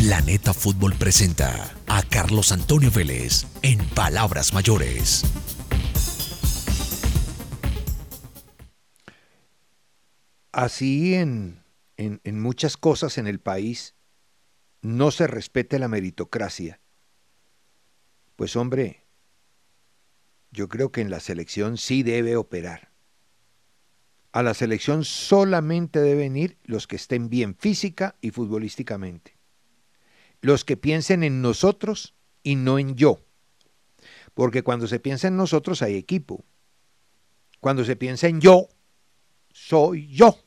Planeta Fútbol presenta a Carlos Antonio Vélez en Palabras Mayores. Así en, en, en muchas cosas en el país no se respete la meritocracia. Pues hombre, yo creo que en la selección sí debe operar. A la selección solamente deben ir los que estén bien física y futbolísticamente. Los que piensen en nosotros y no en yo. Porque cuando se piensa en nosotros hay equipo. Cuando se piensa en yo, soy yo.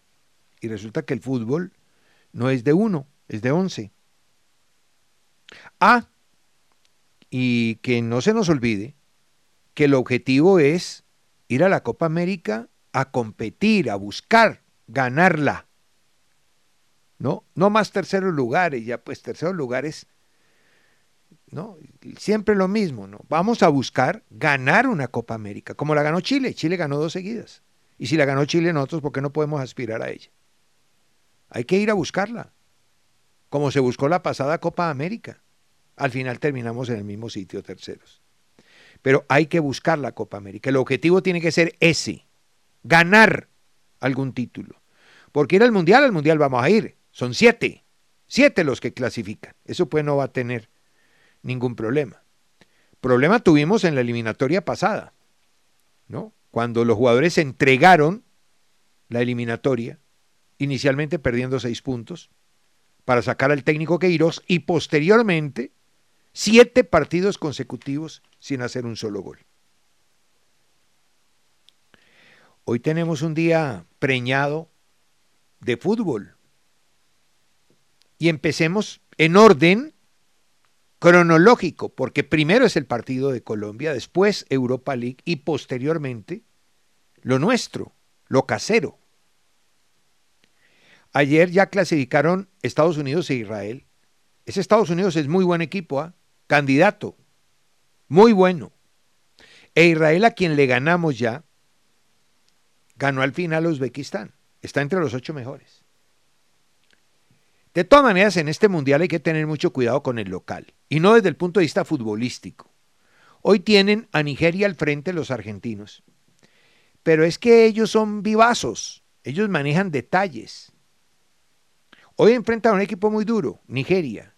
Y resulta que el fútbol no es de uno, es de once. Ah, y que no se nos olvide que el objetivo es ir a la Copa América a competir, a buscar ganarla. ¿No? No más terceros lugares, ya pues terceros lugares, ¿no? Siempre lo mismo, ¿no? Vamos a buscar ganar una Copa América, como la ganó Chile. Chile ganó dos seguidas. Y si la ganó Chile nosotros, ¿por qué no podemos aspirar a ella? Hay que ir a buscarla, como se buscó la pasada Copa América. Al final terminamos en el mismo sitio, terceros. Pero hay que buscar la Copa América. El objetivo tiene que ser ese, ganar algún título. Porque ir al Mundial, al Mundial vamos a ir. Son siete, siete los que clasifican. Eso pues no va a tener ningún problema. Problema tuvimos en la eliminatoria pasada, ¿no? Cuando los jugadores entregaron la eliminatoria, inicialmente perdiendo seis puntos, para sacar al técnico Queiroz y posteriormente siete partidos consecutivos sin hacer un solo gol. Hoy tenemos un día preñado de fútbol. Y empecemos en orden cronológico, porque primero es el partido de Colombia, después Europa League y posteriormente lo nuestro, lo casero. Ayer ya clasificaron Estados Unidos e Israel. Ese Estados Unidos es muy buen equipo, ¿ah? candidato, muy bueno. E Israel a quien le ganamos ya, ganó al final a Uzbekistán. Está entre los ocho mejores. De todas maneras, en este mundial hay que tener mucho cuidado con el local, y no desde el punto de vista futbolístico. Hoy tienen a Nigeria al frente los argentinos, pero es que ellos son vivazos, ellos manejan detalles. Hoy enfrentan a un equipo muy duro, Nigeria,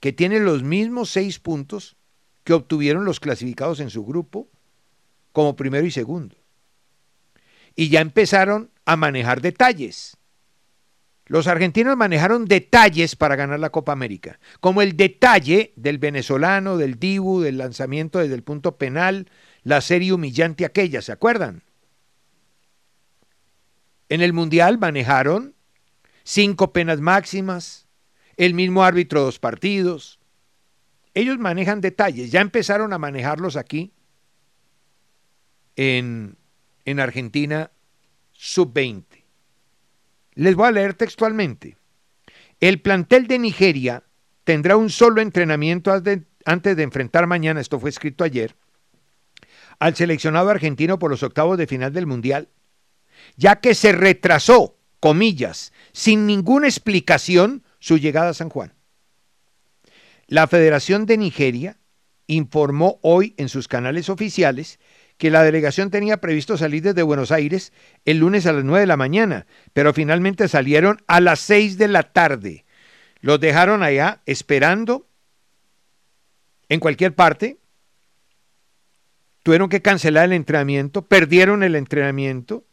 que tiene los mismos seis puntos que obtuvieron los clasificados en su grupo como primero y segundo. Y ya empezaron a manejar detalles. Los argentinos manejaron detalles para ganar la Copa América, como el detalle del venezolano, del Dibu, del lanzamiento desde el punto penal, la serie humillante aquella, ¿se acuerdan? En el Mundial manejaron cinco penas máximas, el mismo árbitro dos partidos. Ellos manejan detalles, ya empezaron a manejarlos aquí en, en Argentina sub-20. Les voy a leer textualmente. El plantel de Nigeria tendrá un solo entrenamiento antes de enfrentar mañana, esto fue escrito ayer, al seleccionado argentino por los octavos de final del Mundial, ya que se retrasó, comillas, sin ninguna explicación su llegada a San Juan. La Federación de Nigeria informó hoy en sus canales oficiales que la delegación tenía previsto salir desde Buenos Aires el lunes a las 9 de la mañana, pero finalmente salieron a las 6 de la tarde. Los dejaron allá esperando en cualquier parte, tuvieron que cancelar el entrenamiento, perdieron el entrenamiento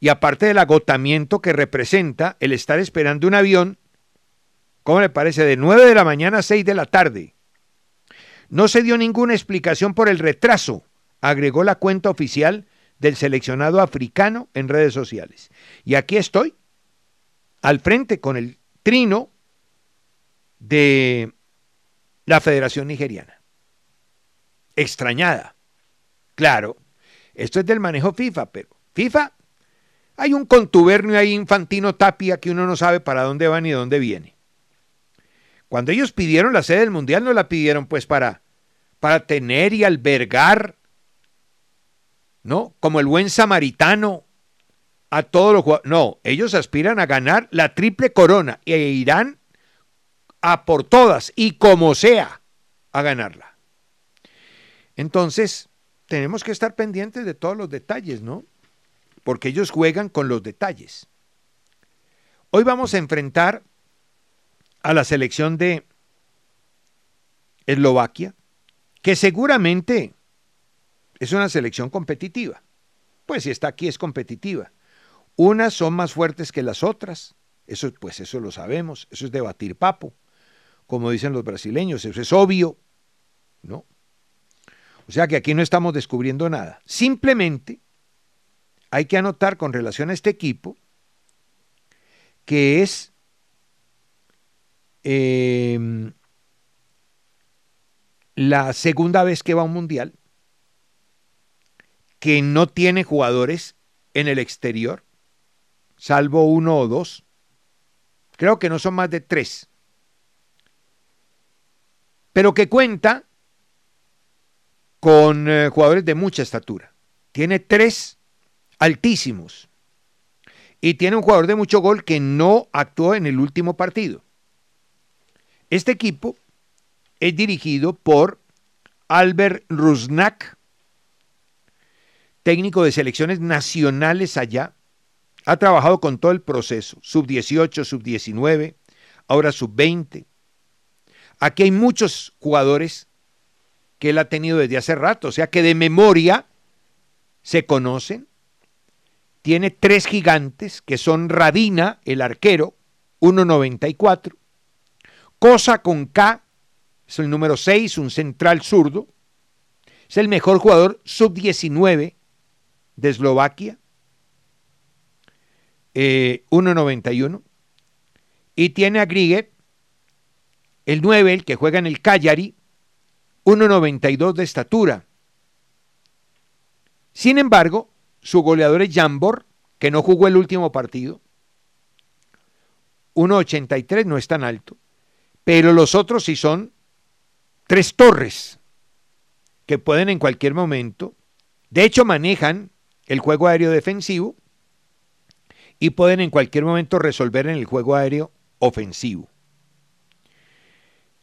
y aparte del agotamiento que representa el estar esperando un avión, ¿cómo le parece? De 9 de la mañana a 6 de la tarde. No se dio ninguna explicación por el retraso, agregó la cuenta oficial del seleccionado africano en redes sociales. Y aquí estoy, al frente con el trino de la Federación Nigeriana. Extrañada. Claro, esto es del manejo FIFA, pero FIFA hay un contubernio ahí infantino tapia que uno no sabe para dónde va ni de dónde viene. Cuando ellos pidieron la sede del Mundial, no la pidieron pues para, para tener y albergar, ¿no? Como el buen samaritano a todos los jugadores. No, ellos aspiran a ganar la triple corona e irán a por todas y como sea a ganarla. Entonces, tenemos que estar pendientes de todos los detalles, ¿no? porque ellos juegan con los detalles. Hoy vamos a enfrentar a la selección de Eslovaquia, que seguramente es una selección competitiva. Pues si está aquí es competitiva. Unas son más fuertes que las otras, eso pues eso lo sabemos, eso es debatir papo, como dicen los brasileños, eso es obvio, ¿no? O sea que aquí no estamos descubriendo nada. Simplemente hay que anotar con relación a este equipo que es em, la segunda vez que va a un mundial, que no tiene jugadores en el exterior, salvo uno o dos. Creo que no son más de tres. Pero que cuenta con eh, jugadores de mucha estatura. Tiene tres altísimos. Y tiene un jugador de mucho gol que no actuó en el último partido. Este equipo es dirigido por Albert Rusnak, técnico de selecciones nacionales allá. Ha trabajado con todo el proceso, sub-18, sub-19, ahora sub-20. Aquí hay muchos jugadores que él ha tenido desde hace rato, o sea que de memoria se conocen tiene tres gigantes que son Radina, el arquero, 1.94, Cosa con K, es el número 6, un central zurdo, es el mejor jugador sub-19 de Eslovaquia, 1.91, eh, y tiene a Grieger, el 9, el que juega en el Cagliari, 1.92 de estatura. Sin embargo, su goleador es Jambor, que no jugó el último partido. 1.83 no es tan alto. Pero los otros sí son tres torres que pueden en cualquier momento. De hecho, manejan el juego aéreo defensivo y pueden en cualquier momento resolver en el juego aéreo ofensivo.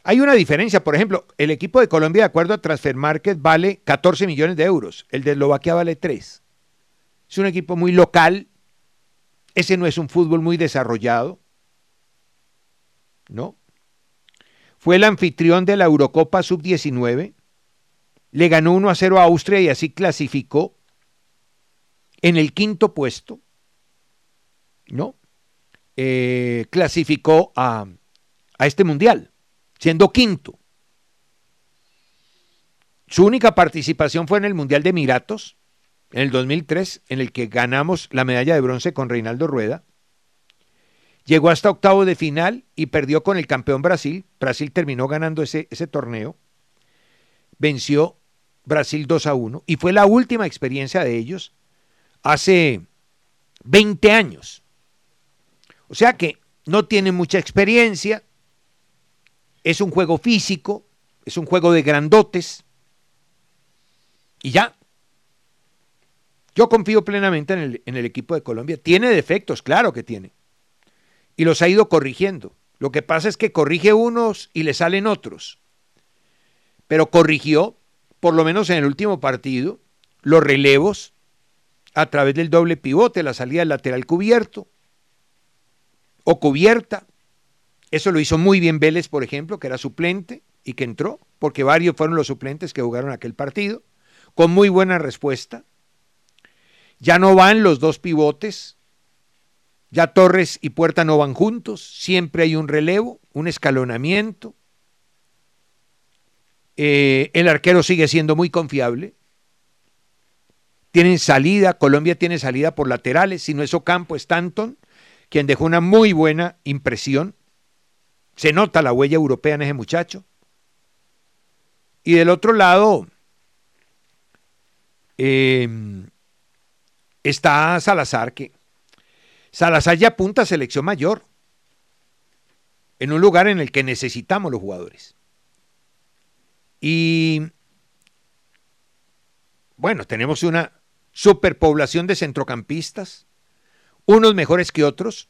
Hay una diferencia, por ejemplo, el equipo de Colombia, de acuerdo a Transfer Market, vale 14 millones de euros, el de Eslovaquia vale 3. Es un equipo muy local. Ese no es un fútbol muy desarrollado. ¿No? Fue el anfitrión de la Eurocopa Sub-19. Le ganó 1 a 0 a Austria y así clasificó en el quinto puesto. ¿No? Eh, clasificó a, a este mundial, siendo quinto. Su única participación fue en el Mundial de Emiratos, en el 2003, en el que ganamos la medalla de bronce con Reinaldo Rueda. Llegó hasta octavo de final y perdió con el campeón Brasil. Brasil terminó ganando ese, ese torneo. Venció Brasil 2 a 1 y fue la última experiencia de ellos hace 20 años. O sea que no tiene mucha experiencia, es un juego físico, es un juego de grandotes y ya, yo confío plenamente en el, en el, equipo de Colombia. Tiene defectos, claro que tiene. Y los ha ido corrigiendo. Lo que pasa es que corrige unos y le salen otros. Pero corrigió, por lo menos en el último partido, los relevos a través del doble pivote, la salida lateral cubierto o cubierta. Eso lo hizo muy bien Vélez, por ejemplo, que era suplente. y que entró, porque varios fueron los suplentes que jugaron aquel partido, con muy buena respuesta. Ya no van los dos pivotes, ya Torres y Puerta no van juntos, siempre hay un relevo, un escalonamiento. Eh, el arquero sigue siendo muy confiable. Tienen salida, Colombia tiene salida por laterales, si no es Ocampo, Stanton, quien dejó una muy buena impresión. Se nota la huella europea en ese muchacho. Y del otro lado eh, está Salazar, que Salazar ya apunta a selección mayor, en un lugar en el que necesitamos los jugadores. Y bueno, tenemos una superpoblación de centrocampistas, unos mejores que otros.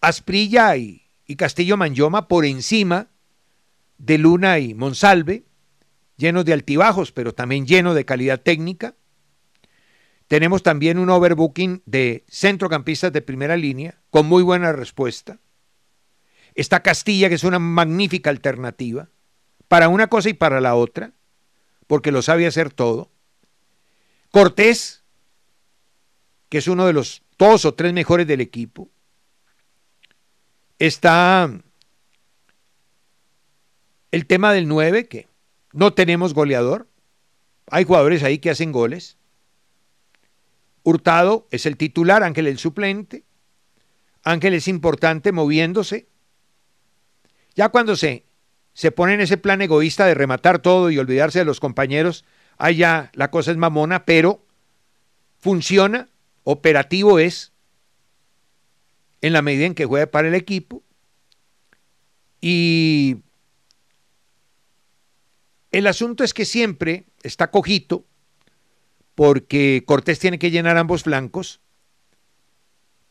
Asprilla y, Castillo Manyoma por encima de Luna y Monsalve, llenos de altibajos, pero también llenos de calidad técnica. Tenemos también un overbooking de centrocampistas de primera línea, con muy buena respuesta. Está Castilla, que es una magnífica alternativa, para una cosa y para la otra, porque lo sabe hacer todo. Cortés, que es uno de los dos o tres mejores del equipo. Está el tema del 9, que no tenemos goleador. Hay jugadores ahí que hacen goles. Hurtado es el titular, Ángel el suplente. Ángel es importante moviéndose. Ya cuando se, se pone en ese plan egoísta de rematar todo y olvidarse de los compañeros, allá la cosa es mamona, pero funciona, operativo es, en la medida en que juega para el equipo. Y el asunto es que siempre está cojito porque Cortés tiene que llenar ambos flancos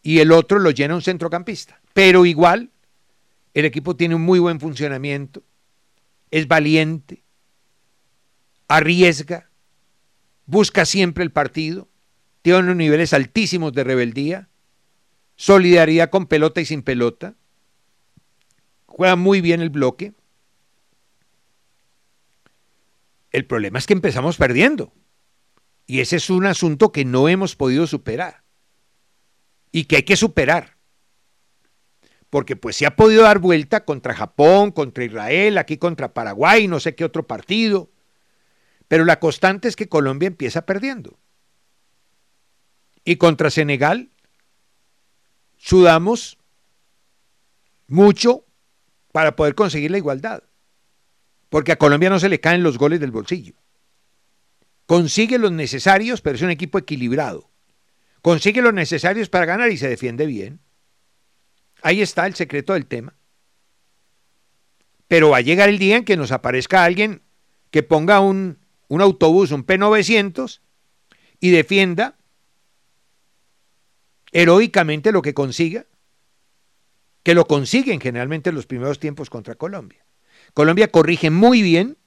y el otro lo llena un centrocampista. Pero igual, el equipo tiene un muy buen funcionamiento, es valiente, arriesga, busca siempre el partido, tiene unos niveles altísimos de rebeldía, solidaridad con pelota y sin pelota, juega muy bien el bloque El problema es que empezamos perdiendo. Y ese es un asunto que no hemos podido superar. Y que hay que superar. Porque pues se ha podido dar vuelta contra Japón, contra Israel, aquí contra Paraguay, no sé qué otro partido. Pero la constante es que Colombia empieza perdiendo. Y contra Senegal sudamos mucho para poder conseguir la igualdad porque a Colombia no se le caen los goles del bolsillo. Consigue los necesarios, pero es un equipo equilibrado. Consigue los necesarios para ganar y se defiende bien. Ahí está el secreto del tema. Pero va a llegar el día en que nos aparezca alguien que ponga un, un autobús, un P900, y defienda heroicamente lo que consiga, que lo consiguen generalmente en los primeros tiempos contra Colombia. Colombia corrige muy bien.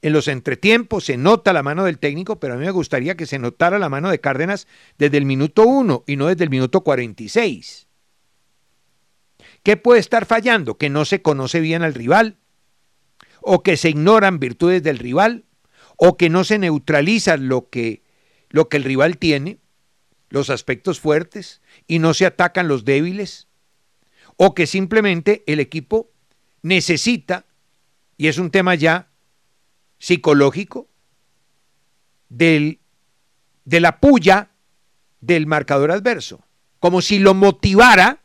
En los entretiempos se nota la mano del técnico, pero a mí me gustaría que se notara la mano de Cárdenas desde el minuto 1 y no desde el minuto 46. ¿Qué puede estar fallando? Que no se conoce bien al rival, o que se ignoran virtudes del rival, o que no se neutraliza lo que, lo que el rival tiene, los aspectos fuertes, y no se atacan los débiles, o que simplemente el equipo necesita, y es un tema ya psicológico, del, de la puya del marcador adverso, como si lo motivara,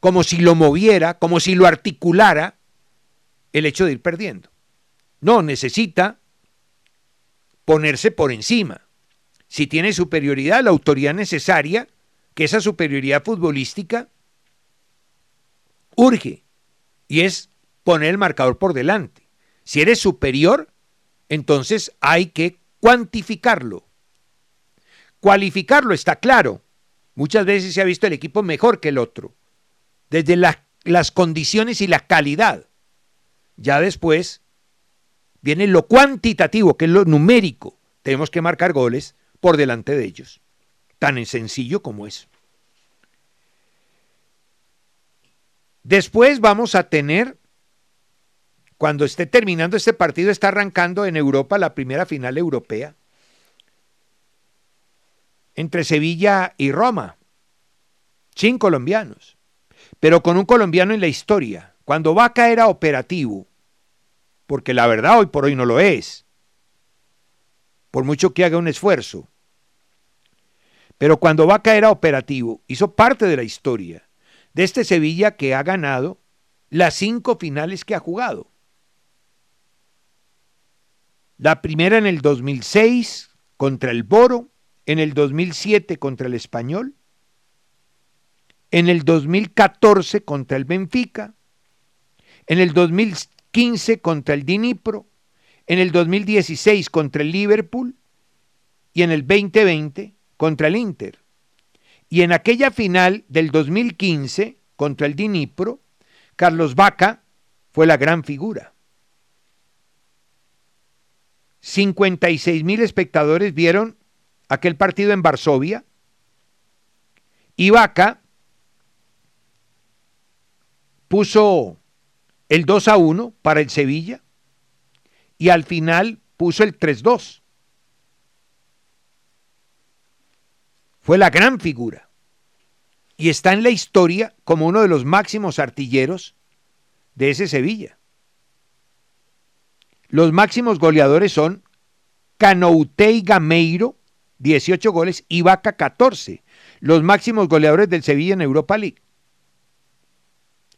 como si lo moviera, como si lo articulara el hecho de ir perdiendo. No, necesita ponerse por encima. Si tiene superioridad, la autoridad necesaria, que esa superioridad futbolística urge y es poner el marcador por delante. Si eres superior, entonces hay que cuantificarlo. Cualificarlo está claro. Muchas veces se ha visto el equipo mejor que el otro, desde las condiciones y la calidad. Ya después viene lo cuantitativo, que es lo numérico. Tenemos que marcar goles por delante de ellos. Tan sencillo como eso. Después vamos a tener cuando esté terminando este partido, está arrancando en Europa la primera final europea entre Sevilla y Roma, sin colombianos, pero con un colombiano en la historia. Cuando Vaca era operativo, porque la verdad hoy por hoy no lo es, por mucho que haga un esfuerzo, pero cuando Vaca era operativo, hizo parte de la historia de este Sevilla que ha ganado las cinco finales que ha jugado. La primera en el 2006 contra el Boro, en el 2007 contra el Español, en el 2014 contra el Benfica, en el 2015 contra el Dinipro, en el 2016 contra el Liverpool y en el 2020 contra el Inter. Y en aquella final del 2015 contra el Dinipro, Carlos Vaca fue la gran figura. 56 mil espectadores vieron aquel partido en Varsovia y Vaca puso el 2 a 1 para el Sevilla y al final puso el 3-2. Fue la gran figura y está en la historia como uno de los máximos artilleros de ese Sevilla. Los máximos goleadores son Canoutei Gameiro, 18 goles, y Vaca, 14. Los máximos goleadores del Sevilla en Europa League.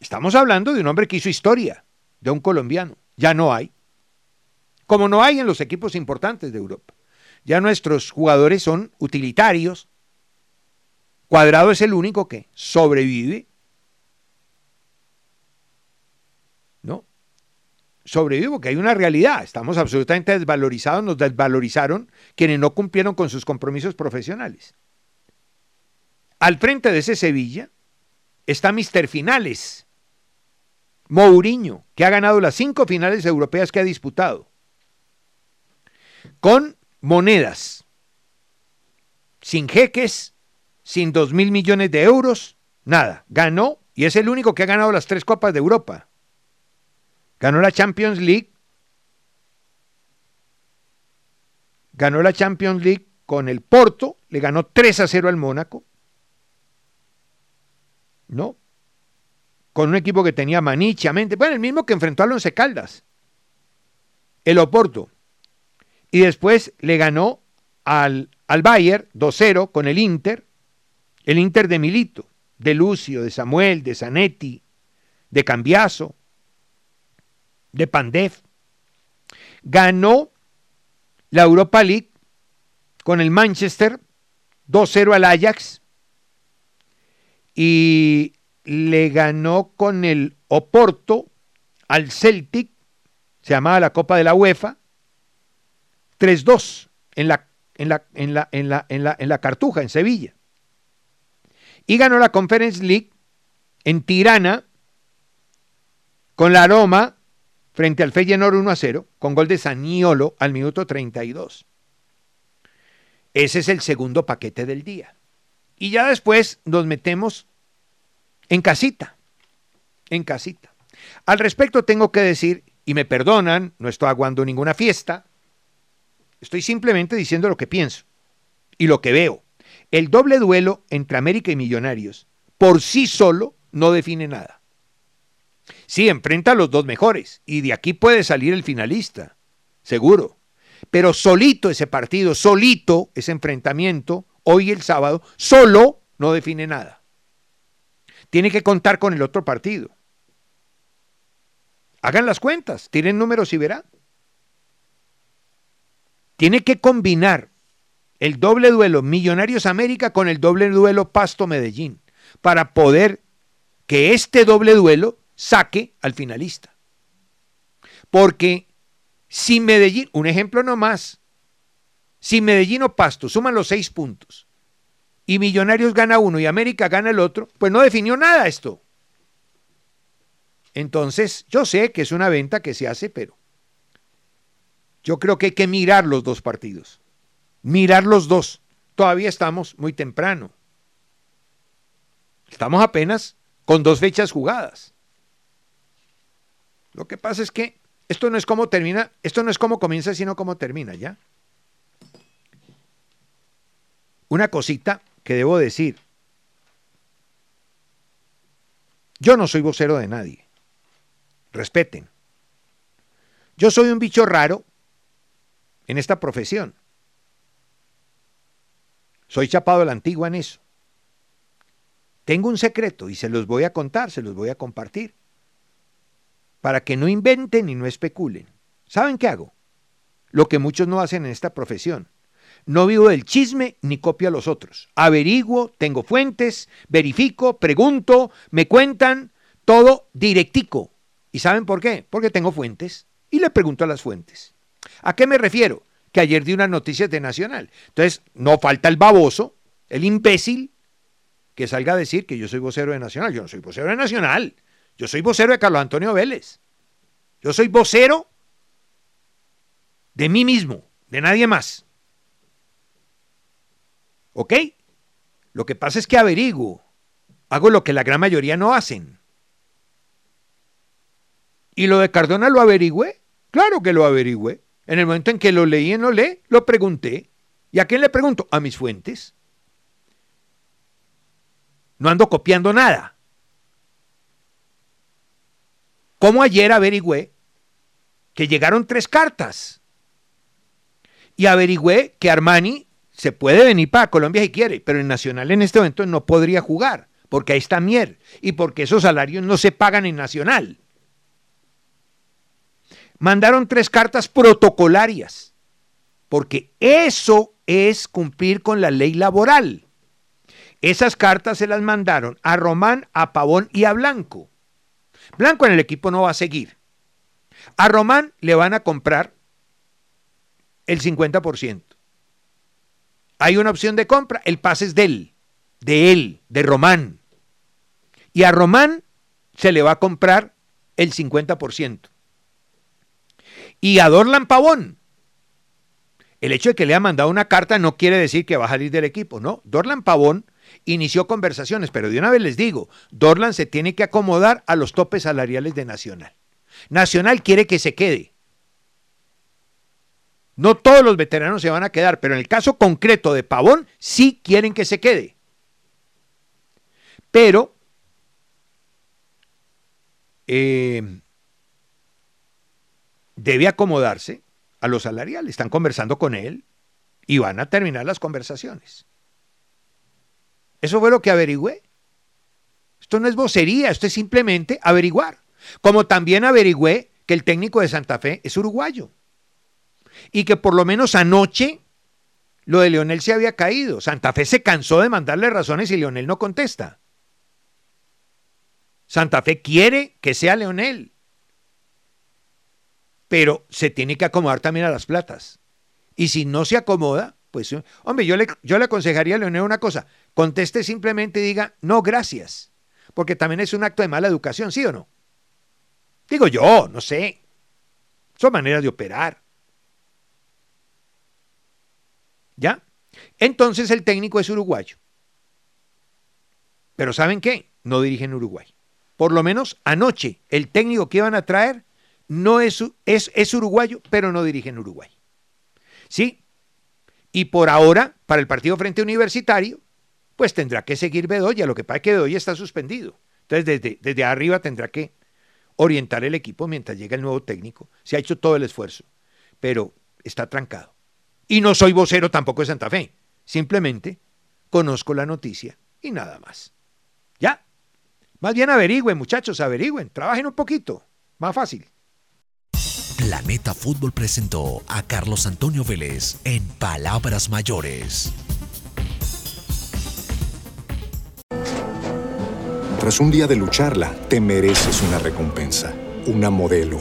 Estamos hablando de un hombre que hizo historia, de un colombiano. Ya no hay. Como no hay en los equipos importantes de Europa. Ya nuestros jugadores son utilitarios. Cuadrado es el único que sobrevive sobrevivo, porque hay una realidad. Estamos absolutamente desvalorizados, nos desvalorizaron quienes no cumplieron con sus compromisos profesionales. Al frente de ese Sevilla está Mister Finales, Mourinho, que ha ganado las cinco finales europeas que ha disputado, con monedas, sin jeques, sin dos mil millones de euros, nada. Ganó y es el único que ha ganado las tres Copas de Europa. Ganó la Champions League. Ganó la Champions League con el Porto, le ganó 3 a 0 al Mónaco. ¿No? Con un equipo que tenía Mente, bueno, el mismo que enfrentó a Once Caldas. El Oporto. Y después le ganó al, al Bayern 2-0 con el Inter, el Inter de Milito, de Lucio, de Samuel, de Zanetti, de Cambiaso, de Pandev. Ganó la Europa League con el Manchester 2-0 al Ajax y le ganó con el Oporto al Celtic, se llamaba la Copa de la UEFA, 3-2 en la, en, la, en, la, en, la, Cartuja, en Sevilla. Y ganó la Conference League en Tirana con la Roma frente al Feyenoord 1 a 0 con gol de Saniolo al minuto 32. Ese es el segundo paquete del día. Y ya después nos metemos en casita, en casita. Al respecto tengo que decir, y me perdonan, no estoy aguando ninguna fiesta, estoy simplemente diciendo lo que pienso y lo que veo. El doble duelo entre América y Millonarios por sí solo no define nada. Sí, enfrenta a los dos mejores y de aquí puede salir el finalista, seguro. Pero solito ese partido, solito ese enfrentamiento, hoy el sábado, solo no define nada. Tiene que contar con el otro partido. Hagan las cuentas, tienen números y verán. Tiene que combinar el doble duelo Millonarios América con el doble duelo Pasto Medellín para poder que este doble duelo saque al finalista. Porque si Medellín, un ejemplo nomás, si Medellín o Pasto suman los seis puntos y Millonarios gana uno y América gana el otro, pues no definió nada esto. Entonces, yo sé que es una venta que se hace, pero yo creo que hay que mirar los dos partidos. Mirar los dos. Todavía estamos muy temprano. Estamos apenas con dos fechas jugadas. Lo que pasa es que Esto no es cómo termina, esto no es cómo comienza, sino cómo termina, ¿ya? Una cosita que debo decir. Yo no soy vocero de nadie. Respeten. Yo soy un bicho raro en esta profesión. Soy chapado a la antigua en eso. Tengo un secreto y se los voy a contar, se los voy a compartir. Para que no inventen y no especulen. ¿Saben qué hago? Lo que muchos no hacen en esta profesión. No vivo del chisme ni copio a los otros. Averiguo, tengo fuentes, verifico, pregunto, me cuentan, todo directico. ¿Y saben por qué? Porque tengo fuentes y le pregunto a las fuentes. ¿A qué me refiero? Que ayer di unas noticias de Nacional. Entonces, no falta el baboso, el imbécil, que salga a decir que yo soy vocero de Nacional. Yo no soy vocero de Nacional. Yo soy vocero de Carlos Antonio Vélez. Yo soy vocero de mí mismo, de nadie más. ¿Ok? Lo que pasa es que averiguo. Hago lo que la gran mayoría no hacen. ¿Y lo de Cardona lo averigüé? Claro que lo averigüé. En el momento en que lo leí en leí, lo pregunté. ¿Y a quién le pregunto? A mis fuentes. No ando copiando nada. Como ayer averigüé que llegaron tres cartas. Y averigüé que Armani se puede venir para Colombia si quiere, pero en Nacional en este momento no podría jugar, porque ahí está Mier y porque esos salarios no se pagan en Nacional mandaron tres cartas protocolarias, porque eso es cumplir con la ley laboral. Esas cartas se las mandaron a Román, a Pavón y a Blanco. Blanco en el equipo no va a seguir. A Román le van a comprar el 50%. Hay una opción de compra, el pase es de él, de él, de Román. Y a Román se le va a comprar el 50% y a Dorlan Pavón. El hecho de que le haya mandado una carta no quiere decir que va a salir del equipo, ¿no? Dorlan Pavón inició conversaciones, pero de una vez les digo, Dorlan se tiene que acomodar a los topes salariales de Nacional. Nacional quiere que se quede. No todos los veteranos se van a quedar, pero en el caso concreto de Pavón sí quieren que se quede. Pero eh, debe acomodarse a los salariales. Están conversando con él y van a terminar las conversaciones. Eso fue lo que averigüé. Esto no es vocería, esto es simplemente averiguar. Como también averigüé que el técnico de Santa Fe es uruguayo. Y que por lo menos anoche lo de Leonel se había caído. Santa Fe se cansó de mandarle razones y Leonel no contesta. Santa Fe quiere que sea Leonel pero se tiene que acomodar también a las platas. Y si no se acomoda, pues, hombre, yo le, yo le aconsejaría a Leonel una cosa, conteste simplemente y diga, no, gracias, porque también es un acto de mala educación, ¿sí o no? Digo yo, no sé. Son maneras de operar. ¿Ya? Entonces el técnico es uruguayo. Pero ¿saben qué? No dirige en Uruguay. Por lo menos anoche el técnico que iban a traer no es, es, es uruguayo, pero no dirige en Uruguay. ¿Sí? Y por ahora, para el partido frente universitario, pues tendrá que seguir Bedoya. Lo que pasa es que Bedoya está suspendido. Entonces, desde, desde arriba tendrá que orientar el equipo mientras llega el nuevo técnico. Se ha hecho todo el esfuerzo, pero está trancado. Y no soy vocero tampoco de Santa Fe. Simplemente conozco la noticia y nada más. ¿Ya? Más bien averigüen, muchachos, averigüen. Trabajen un poquito. Más fácil. Planeta Fútbol presentó a Carlos Antonio Vélez en Palabras Mayores. Tras un día de lucharla, te mereces una recompensa, una modelo,